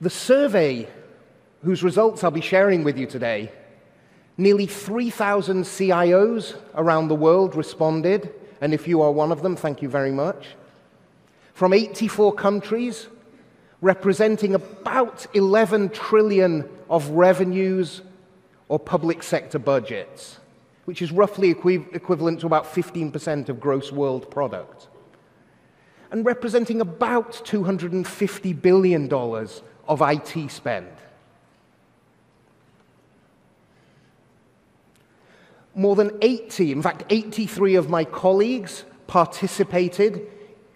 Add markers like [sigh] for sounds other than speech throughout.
The survey, whose results I'll be sharing with you today, nearly 3,000 CIOs around the world responded, and if you are one of them, thank you very much. From 84 countries, representing about 11 trillion of revenues or public sector budgets, which is roughly equi- equivalent to about 15% of gross world product, and representing about $250 billion of IT spend. More than 80, in fact, 83 of my colleagues participated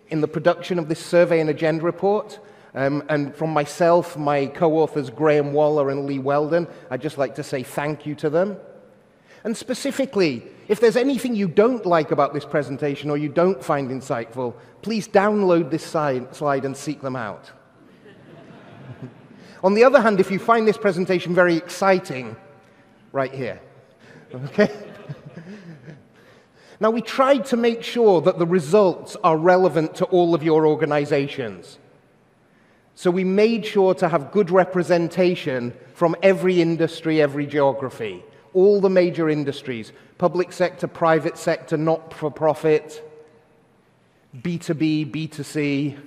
in the production of this survey and agenda report. Um, and from myself, my co authors Graham Waller and Lee Weldon, I'd just like to say thank you to them. And specifically, if there's anything you don't like about this presentation or you don't find insightful, please download this slide and seek them out. On the other hand, if you find this presentation very exciting, right here. Okay? [laughs] now, we tried to make sure that the results are relevant to all of your organizations. So we made sure to have good representation from every industry, every geography, all the major industries public sector, private sector, not for profit, B2B, B2C.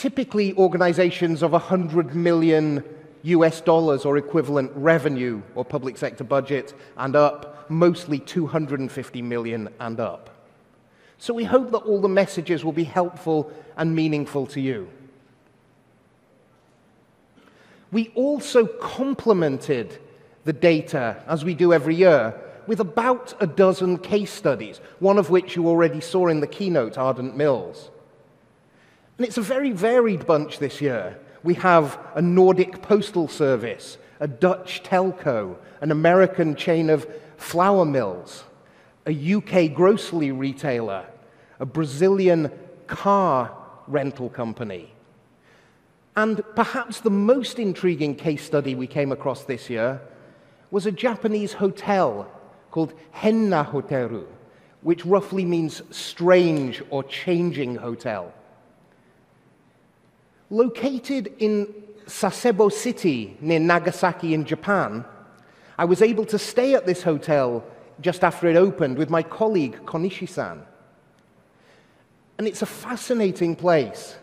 Typically, organizations of 100 million US dollars or equivalent revenue or public sector budget and up, mostly 250 million and up. So we hope that all the messages will be helpful and meaningful to you. We also complemented the data, as we do every year, with about a dozen case studies, one of which you already saw in the keynote, Ardent Mills. And it's a very varied bunch this year. We have a Nordic postal service, a Dutch telco, an American chain of flour mills, a UK grocery retailer, a Brazilian car rental company, and perhaps the most intriguing case study we came across this year was a Japanese hotel called Henna Hoteru, which roughly means strange or changing hotel. Located in Sasebo City near Nagasaki in Japan, I was able to stay at this hotel just after it opened with my colleague Konishi san. And it's a fascinating place